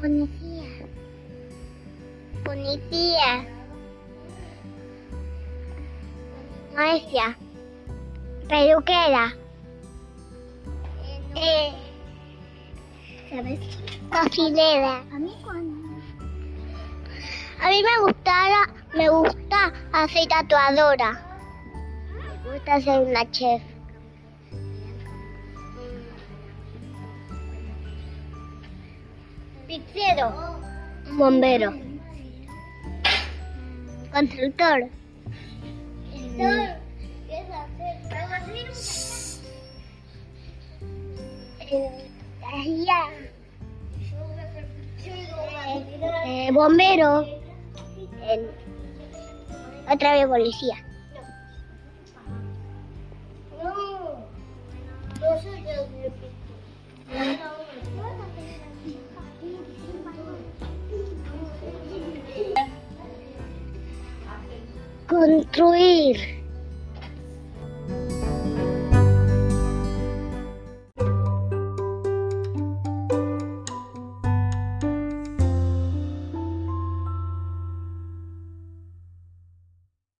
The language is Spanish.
Policía. Policía. Maestra. Peluquera. Eh, ¿Sabes? cocinera. A mí cuando... A mí me gustara, me gusta hacer tatuadora. Me gusta ser una chef. Pizzero. Bombero. Constructor. Eh, bombero. El- otra vez policía. Construir.